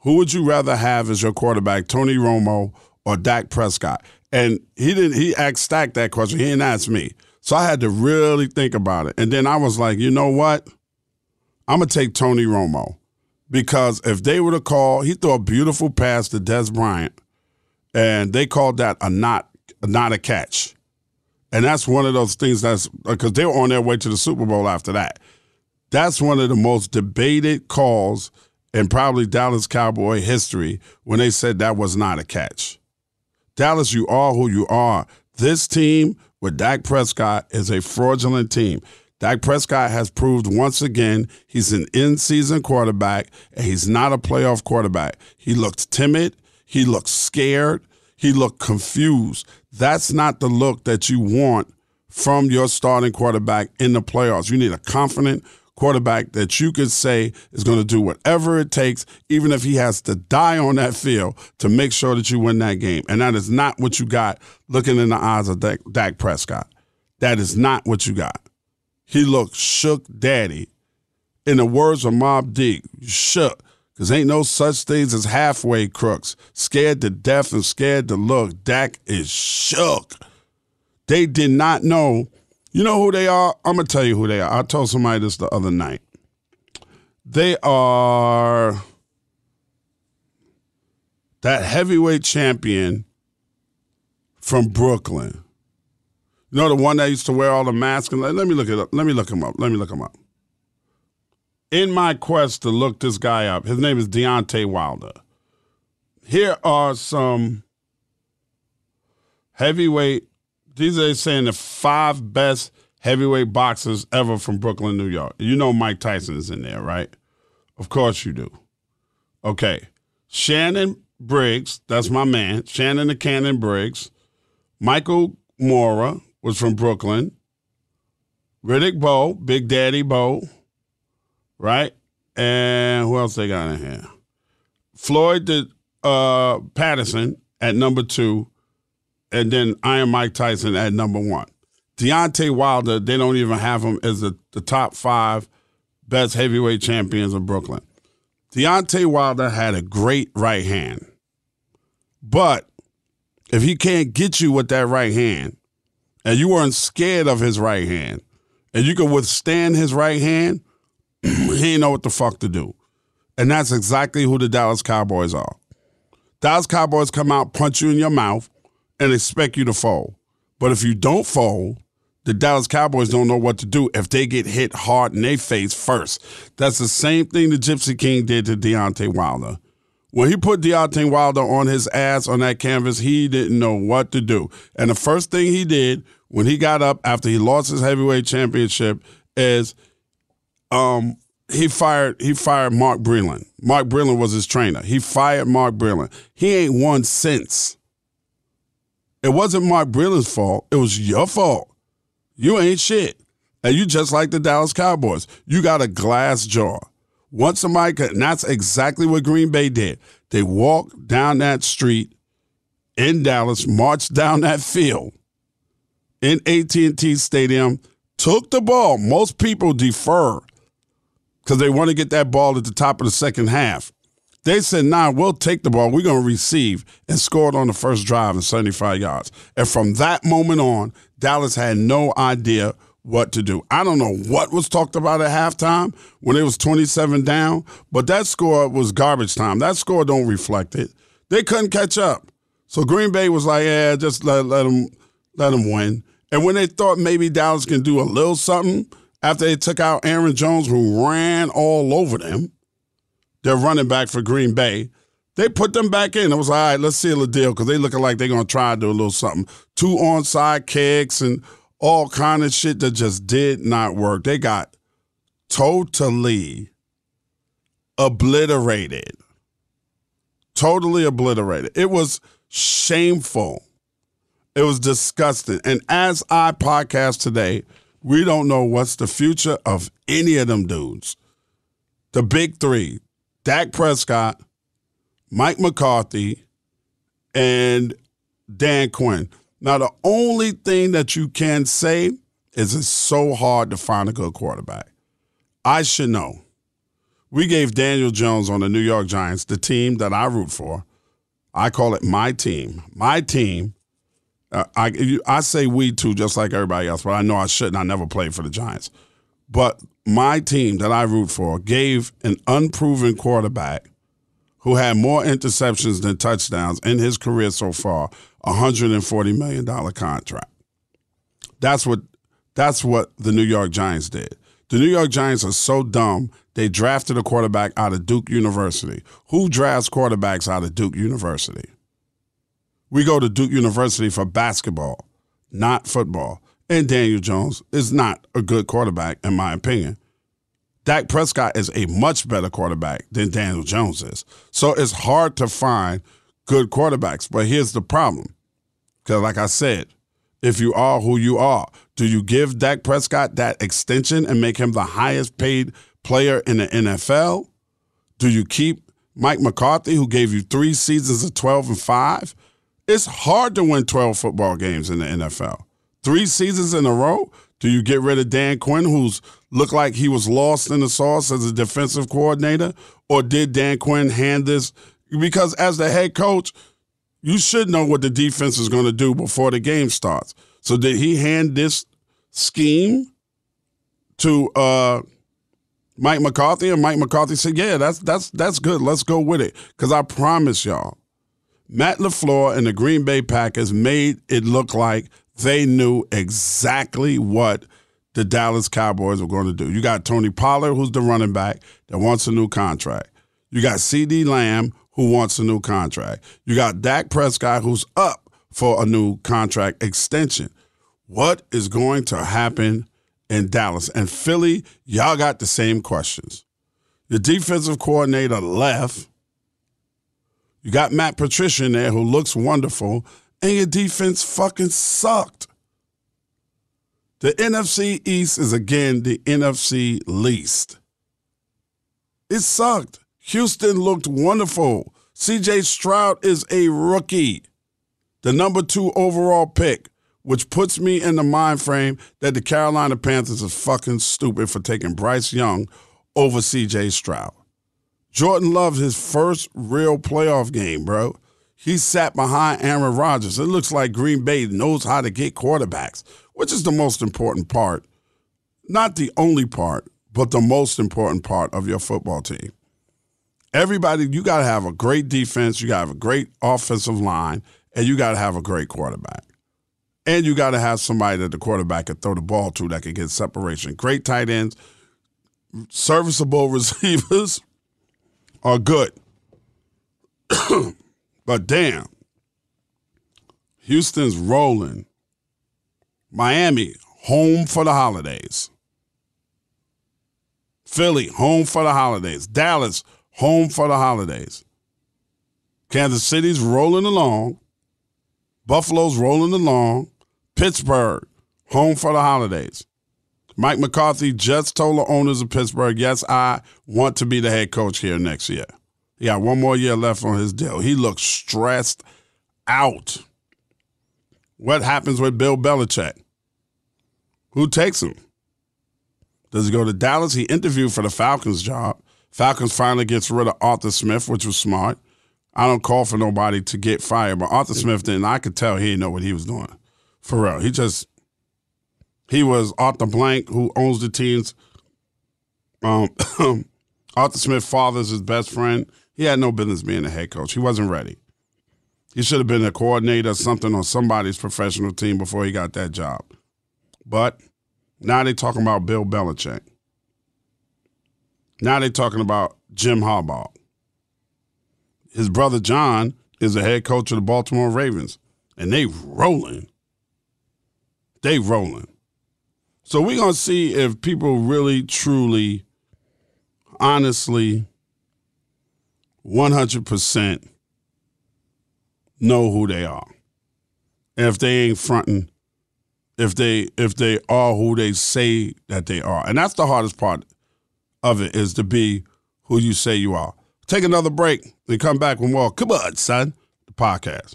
who would you rather have as your quarterback, Tony Romo or Dak Prescott? And he didn't. He asked Stack that question. He didn't ask me. So I had to really think about it. And then I was like, you know what? I'm gonna take Tony Romo because if they were to call, he threw a beautiful pass to Dez Bryant, and they called that a not not a catch. And that's one of those things that's uh, because they were on their way to the Super Bowl after that. That's one of the most debated calls in probably Dallas Cowboy history when they said that was not a catch. Dallas, you are who you are. This team with Dak Prescott is a fraudulent team. Dak Prescott has proved once again he's an in season quarterback and he's not a playoff quarterback. He looked timid, he looked scared, he looked confused. That's not the look that you want from your starting quarterback in the playoffs. You need a confident quarterback that you could say is going to do whatever it takes, even if he has to die on that field to make sure that you win that game. And that is not what you got looking in the eyes of Dak, Prescott. That is not what you got. He looked shook daddy. In the words of Mobb Deep, shook. Because ain't no such things as halfway crooks. Scared to death and scared to look. Dak is shook. They did not know. You know who they are? I'm to tell you who they are. I told somebody this the other night. They are that heavyweight champion from Brooklyn. You know the one that used to wear all the masks? And let me look it up. Let me look him up. Let me look him up in my quest to look this guy up, his name is Deontay Wilder. Here are some heavyweight, these are saying the five best heavyweight boxers ever from Brooklyn, New York. You know Mike Tyson is in there, right? Of course you do. Okay. Shannon Briggs, that's my man. Shannon the Cannon Briggs. Michael Moorer was from Brooklyn. Riddick Bowe, Big Daddy Bowe right? And who else they got in here? Floyd the uh, Patterson at number two, and then Iron Mike Tyson at number one. Deontay Wilder, they don't even have him as the, the top five best heavyweight champions of Brooklyn. Deontay Wilder had a great right hand. But if he can't get you with that right hand, and you weren't scared of his right hand, and you can withstand his right hand, he ain't know what the fuck to do. And that's exactly who the Dallas Cowboys are. Dallas Cowboys come out, punch you in your mouth, and expect you to fold. But if you don't fold, the Dallas Cowboys don't know what to do if they get hit hard in their face first. That's the same thing the Gypsy King did to Deontay Wilder. When he put Deontay Wilder on his ass on that canvas, he didn't know what to do. And the first thing he did when he got up after he lost his heavyweight championship is um, he fired he fired Mark Breland. Mark Breland was his trainer. He fired Mark Breland. He ain't won since. It wasn't Mark Breland's fault. It was your fault. You ain't shit. And you just like the Dallas Cowboys. You got a glass jaw. Once somebody could, and that's exactly what Green Bay did. They walked down that street in Dallas, marched down that field in AT&T Stadium, took the ball. Most people defer because they want to get that ball at the top of the second half. They said, nah, we'll take the ball. We're going to receive and scored on the first drive in 75 yards. And from that moment on, Dallas had no idea what to do. I don't know what was talked about at halftime when it was 27 down, but that score was garbage time. That score don't reflect it. They couldn't catch up. So Green Bay was like, yeah, just let, let them let them win. And when they thought maybe Dallas can do a little something after they took out Aaron Jones, who ran all over them, their running back for Green Bay, they put them back in. It was all right, let's seal the deal because they looking like they're going to try to do a little something. Two onside kicks and all kind of shit that just did not work. They got totally obliterated. Totally obliterated. It was shameful. It was disgusting. And as I podcast today, we don't know what's the future of any of them dudes. The big three Dak Prescott, Mike McCarthy, and Dan Quinn. Now, the only thing that you can say is it's so hard to find a good quarterback. I should know. We gave Daniel Jones on the New York Giants, the team that I root for. I call it my team. My team. Uh, I I say we too, just like everybody else, but I know I shouldn't. I never played for the Giants. But my team that I root for gave an unproven quarterback who had more interceptions than touchdowns in his career so far a $140 million contract. That's what that's what the New York Giants did. The New York Giants are so dumb, they drafted a quarterback out of Duke University. Who drafts quarterbacks out of Duke University? We go to Duke University for basketball, not football. And Daniel Jones is not a good quarterback, in my opinion. Dak Prescott is a much better quarterback than Daniel Jones is. So it's hard to find good quarterbacks. But here's the problem. Because, like I said, if you are who you are, do you give Dak Prescott that extension and make him the highest paid player in the NFL? Do you keep Mike McCarthy, who gave you three seasons of 12 and 5? It's hard to win 12 football games in the NFL. Three seasons in a row? Do you get rid of Dan Quinn, who's looked like he was lost in the sauce as a defensive coordinator? Or did Dan Quinn hand this because as the head coach, you should know what the defense is going to do before the game starts. So did he hand this scheme to uh, Mike McCarthy? And Mike McCarthy said, "Yeah, that's that's that's good. Let's go with it." Because I promise y'all, Matt LaFleur and the Green Bay Packers made it look like they knew exactly what the Dallas Cowboys were going to do. You got Tony Pollard, who's the running back that wants a new contract. You got CeeDee Lamb, who wants a new contract. You got Dak Prescott, who's up for a new contract extension. What is going to happen in Dallas? And Philly, y'all got the same questions. The defensive coordinator left. You got Matt Patricia in there who looks wonderful, and your defense fucking sucked. The NFC East is again the NFC least. It sucked. Houston looked wonderful. CJ Stroud is a rookie, the number two overall pick, which puts me in the mind frame that the Carolina Panthers are fucking stupid for taking Bryce Young over CJ Stroud. Jordan loved his first real playoff game, bro. He sat behind Aaron Rodgers. It looks like Green Bay knows how to get quarterbacks, which is the most important part not the only part, but the most important part of your football team. Everybody, you got to have a great defense, you got to have a great offensive line, and you got to have a great quarterback. And you got to have somebody that the quarterback can throw the ball to that can get separation. Great tight ends, serviceable *laughs* receivers are good. *coughs* but damn, Houston's rolling. Miami, home for the holidays. Philly, home for the holidays. Dallas, home for the holidays. Kansas City's rolling along. Buffalo's rolling along. Pittsburgh, home for the holidays. Mike McCarthy just told the owners of Pittsburgh, yes, I want to be the head coach here next year. He got one more year left on his deal. He looks stressed out. What happens with Bill Belichick? Who takes him? Does he go to Dallas? He interviewed for the Falcons job. Falcons finally gets rid of Arthur Smith, which was smart. I don't call for nobody to get fired, but Arthur Smith didn't. I could tell he didn't know what he was doing. For real. He just he was Arthur Blank, who owns the teams. Um, *coughs* Arthur Smith's father's his best friend. He had no business being a head coach. He wasn't ready. He should have been a coordinator or something on somebody's professional team before he got that job. But now they're talking about Bill Belichick. Now they're talking about Jim Harbaugh. His brother John is the head coach of the Baltimore Ravens, and they rolling. They rolling. So we're gonna see if people really, truly, honestly, one hundred percent know who they are. And if they ain't fronting, if they if they are who they say that they are. And that's the hardest part of it is to be who you say you are. Take another break and come back with more. Come on, son. The podcast.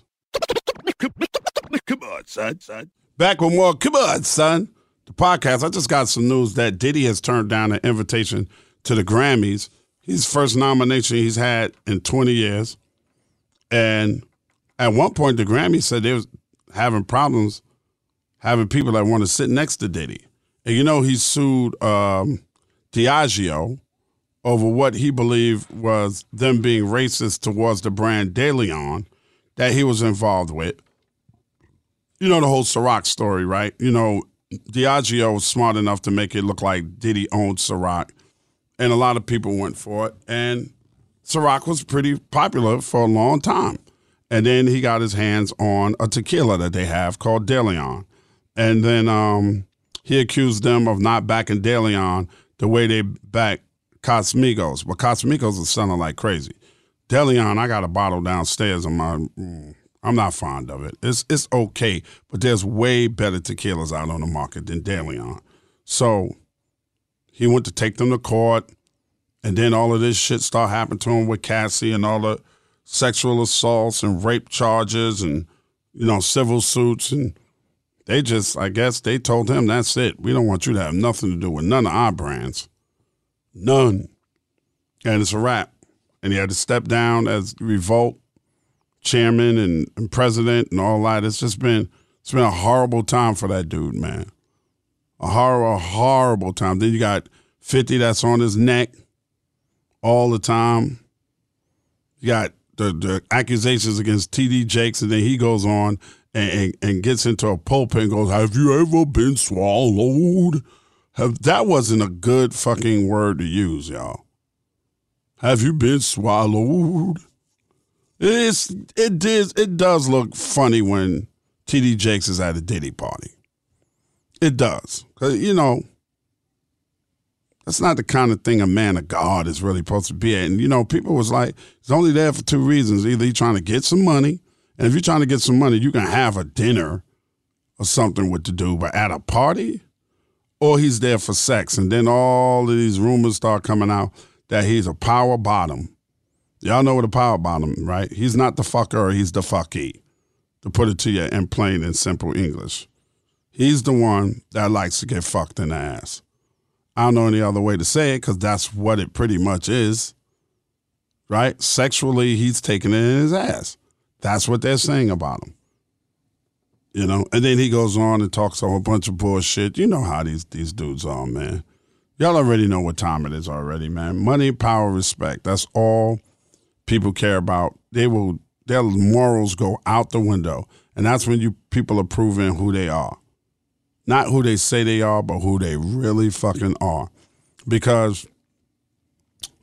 Come on, son, son. Back with more. Come on, son. The podcast. I just got some news that Diddy has turned down an invitation to the Grammys. His first nomination he's had in 20 years. And at one point, the Grammys said they was having problems having people that want to sit next to Diddy. And you know, he sued um, Diageo over what he believed was them being racist towards the brand DeLeon that he was involved with. You know the whole Ciroc story, right? You know, Diageo was smart enough to make it look like Diddy owned Ciroc, and a lot of people went for it. And Ciroc was pretty popular for a long time. And then he got his hands on a tequila that they have called DeLeon. And then um, he accused them of not backing DeLeon the way they back Casamigos. But Casamigos is selling like crazy. DeLeon, I got a bottle downstairs in my. Mm, I'm not fond of it. It's it's okay, but there's way better tequilas out on the market than DeLeon. So he went to take them to court, and then all of this shit started happening to him with Cassie and all the sexual assaults and rape charges and you know civil suits and they just I guess they told him that's it. We don't want you to have nothing to do with none of our brands. None. And it's a wrap. And he had to step down as Revolt chairman and, and president and all that. It's just been it's been a horrible time for that dude, man. A horrible, horrible time. Then you got 50 that's on his neck all the time. You got the, the accusations against TD Jakes, and then he goes on and, and, and gets into a pulpit and goes, Have you ever been swallowed? Have that wasn't a good fucking word to use, y'all. Have you been swallowed? It's it does it does look funny when TD Jakes is at a Diddy party. It does. Cause you know, that's not the kind of thing a man of God is really supposed to be at. And you know, people was like, he's only there for two reasons. Either he's trying to get some money, and if you're trying to get some money, you can have a dinner or something with the dude. But at a party, or he's there for sex. And then all of these rumors start coming out that he's a power bottom. Y'all know what a power bottom, right? He's not the fucker, he's the fucky, to put it to you in plain and simple English. He's the one that likes to get fucked in the ass. I don't know any other way to say it because that's what it pretty much is, right? Sexually, he's taking it in his ass. That's what they're saying about him. You know, and then he goes on and talks a whole bunch of bullshit. You know how these these dudes are, man. Y'all already know what time it is already, man. Money, power, respect. That's all people care about. They will their morals go out the window. And that's when you people are proving who they are. Not who they say they are, but who they really fucking are. Because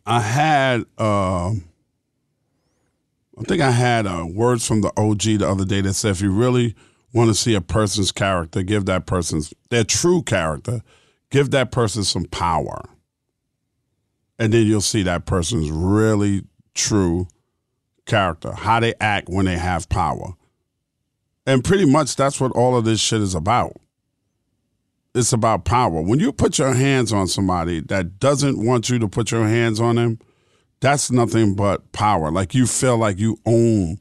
I had uh, I think I had uh, words from the OG the other day that said if you really want to see a person's character, give that person's their true character, give that person some power. And then you'll see that person's really true character, how they act when they have power. And pretty much that's what all of this shit is about. It's about power. When you put your hands on somebody that doesn't want you to put your hands on them, that's nothing but power. Like you feel like you own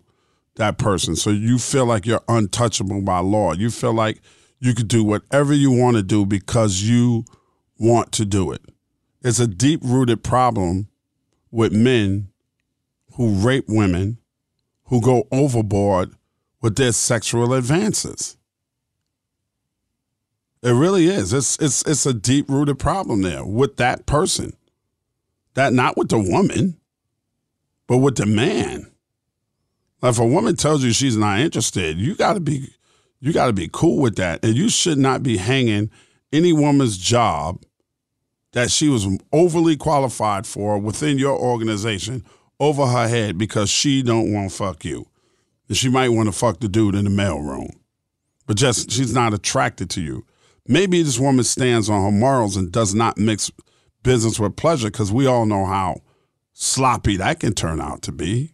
that person. So you feel like you're untouchable by law. You feel like you could do whatever you want to do because you want to do it. It's a deep rooted problem with men who rape women, who go overboard with their sexual advances. It really is. It's it's it's a deep rooted problem there with that person. That not with the woman, but with the man. Like if a woman tells you she's not interested, you gotta be you gotta be cool with that. And you should not be hanging any woman's job that she was overly qualified for within your organization over her head because she don't want to fuck you. And she might want to fuck the dude in the mailroom. But just she's not attracted to you. Maybe this woman stands on her morals and does not mix business with pleasure because we all know how sloppy that can turn out to be.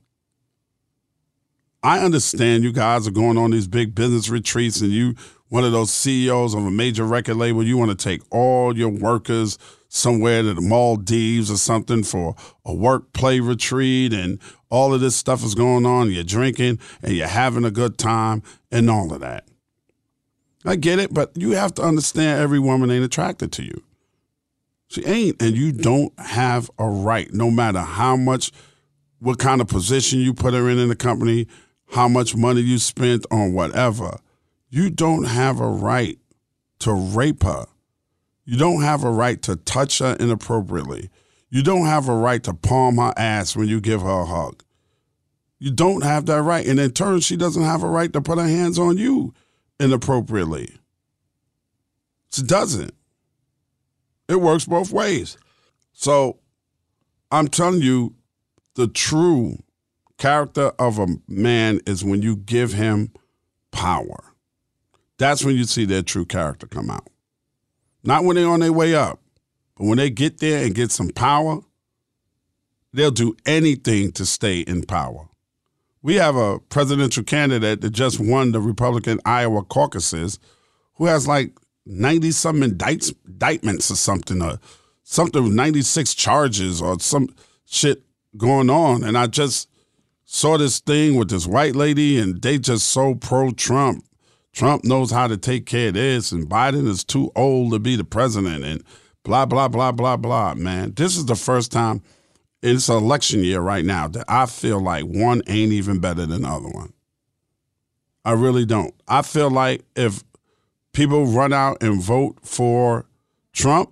I understand you guys are going on these big business retreats and you one of those CEOs of a major record label, you want to take all your workers somewhere to the Maldives or something for a work play retreat and all of this stuff is going on. You're drinking and you're having a good time and all of that. I get it, but you have to understand every woman ain't attracted to you. She ain't, and you don't have a right, no matter how much, what kind of position you put her in in the company, how much money you spent on whatever. You don't have a right to rape her. You don't have a right to touch her inappropriately. You don't have a right to palm her ass when you give her a hug. You don't have that right. And in turn, she doesn't have a right to put her hands on you inappropriately. She doesn't. It works both ways. So I'm telling you, the true character of a man is when you give him power. That's when you see their true character come out. Not when they're on their way up, but when they get there and get some power, they'll do anything to stay in power. We have a presidential candidate that just won the Republican Iowa caucuses who has like 90 some indictments or something, or something with 96 charges or some shit going on. And I just saw this thing with this white lady, and they just so pro Trump. Trump knows how to take care of this, and Biden is too old to be the president, and blah, blah, blah, blah, blah, man. This is the first time it's election year right now that I feel like one ain't even better than the other one. I really don't. I feel like if people run out and vote for Trump,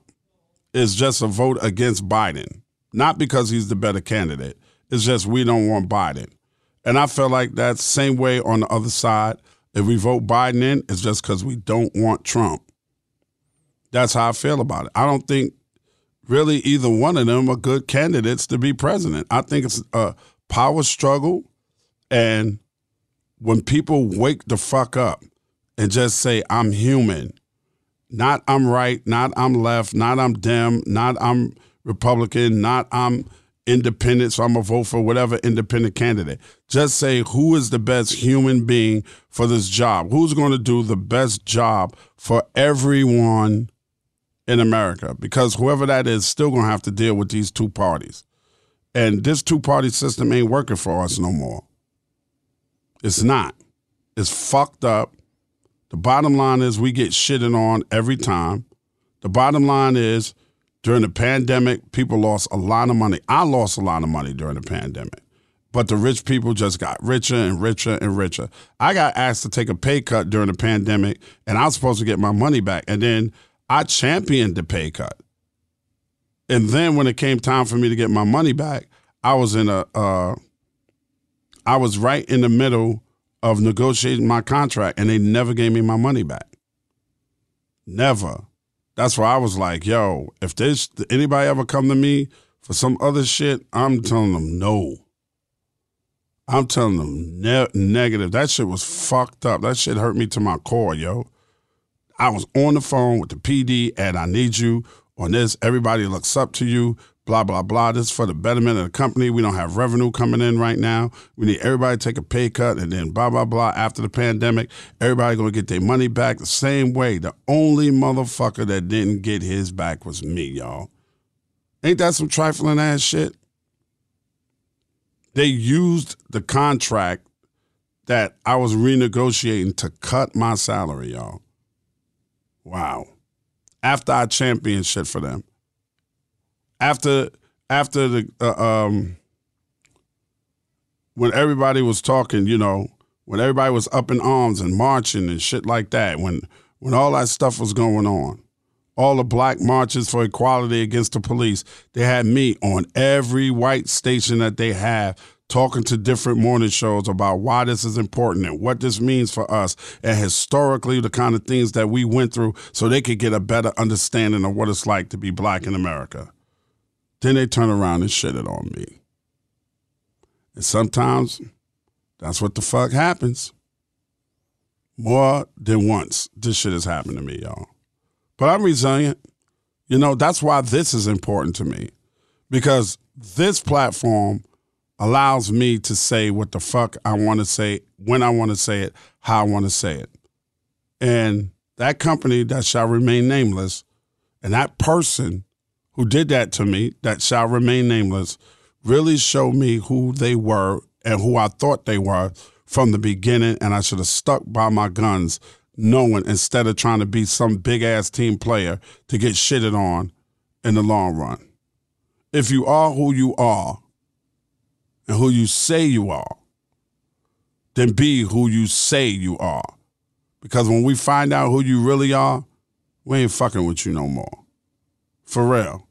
it's just a vote against Biden. Not because he's the better candidate. It's just we don't want Biden. And I feel like that's same way on the other side. If we vote Biden in, it's just because we don't want Trump. That's how I feel about it. I don't think really either one of them are good candidates to be president. I think it's a power struggle. And when people wake the fuck up and just say, I'm human, not I'm right, not I'm left, not I'm Dem, not I'm Republican, not I'm independent, so I'm gonna vote for whatever independent candidate. Just say who is the best human being for this job? Who's to do the best job for everyone in America? Because whoever that is still gonna have to deal with these two parties. And this two party system ain't working for us no more. It's not. It's fucked up. The bottom line is we get shitted on every time. The bottom line is during the pandemic, people lost a lot of money. I lost a lot of money during the pandemic. But the rich people just got richer and richer and richer. I got asked to take a pay cut during the pandemic, and I was supposed to get my money back. And then I championed the pay cut. And then when it came time for me to get my money back, I was in a, uh, I was right in the middle of negotiating my contract, and they never gave me my money back. Never. That's why I was like, yo, if this anybody ever come to me for some other shit, I'm telling them no. I'm telling them ne- negative. That shit was fucked up. That shit hurt me to my core, yo. I was on the phone with the PD and I need you on this. Everybody looks up to you. Blah blah blah. This is for the betterment of the company. We don't have revenue coming in right now. We need everybody to take a pay cut, and then blah blah blah. After the pandemic, everybody gonna get their money back the same way. The only motherfucker that didn't get his back was me, y'all. Ain't that some trifling ass shit? They used the contract that I was renegotiating to cut my salary, y'all. Wow. After I championed shit for them. After after the uh, um when everybody was talking, you know, when everybody was up in arms and marching and shit like that, when when all that stuff was going on, all the black marches for equality against the police, they had me on every white station that they have talking to different morning shows about why this is important and what this means for us and historically the kind of things that we went through so they could get a better understanding of what it's like to be black in America. Then they turn around and shit it on me. And sometimes that's what the fuck happens. More than once, this shit has happened to me, y'all. But I'm resilient. You know, that's why this is important to me because this platform allows me to say what the fuck I want to say, when I want to say it, how I want to say it. And that company that shall remain nameless and that person who did that to me, that shall remain nameless, really showed me who they were and who I thought they were from the beginning. And I should have stuck by my guns, knowing instead of trying to be some big ass team player to get shitted on in the long run. If you are who you are and who you say you are, then be who you say you are. Because when we find out who you really are, we ain't fucking with you no more. For real.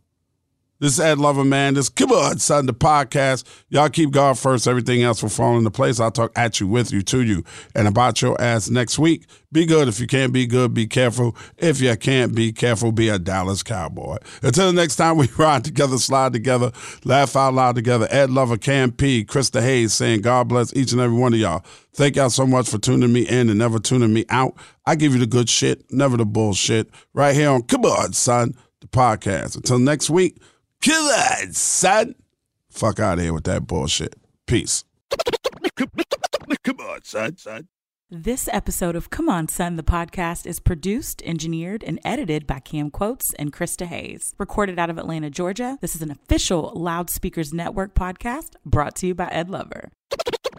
This is Ed Lover, man. This On Son, the podcast. Y'all keep God first. Everything else will fall into place. I'll talk at you, with you, to you, and about your ass next week. Be good. If you can't be good, be careful. If you can't be careful, be a Dallas Cowboy. Until the next time we *laughs* ride together, slide together, laugh out loud together. Ed Lover, Cam P, Krista Hayes saying God bless each and every one of y'all. Thank y'all so much for tuning me in and never tuning me out. I give you the good shit, never the bullshit. Right here on On Son, the podcast. Until next week. Kill that, son. Fuck out of here with that bullshit. Peace. Come on, son, son. This episode of Come On Son, the podcast, is produced, engineered, and edited by Cam Quotes and Krista Hayes. Recorded out of Atlanta, Georgia, this is an official Loudspeakers Network podcast brought to you by Ed Lover.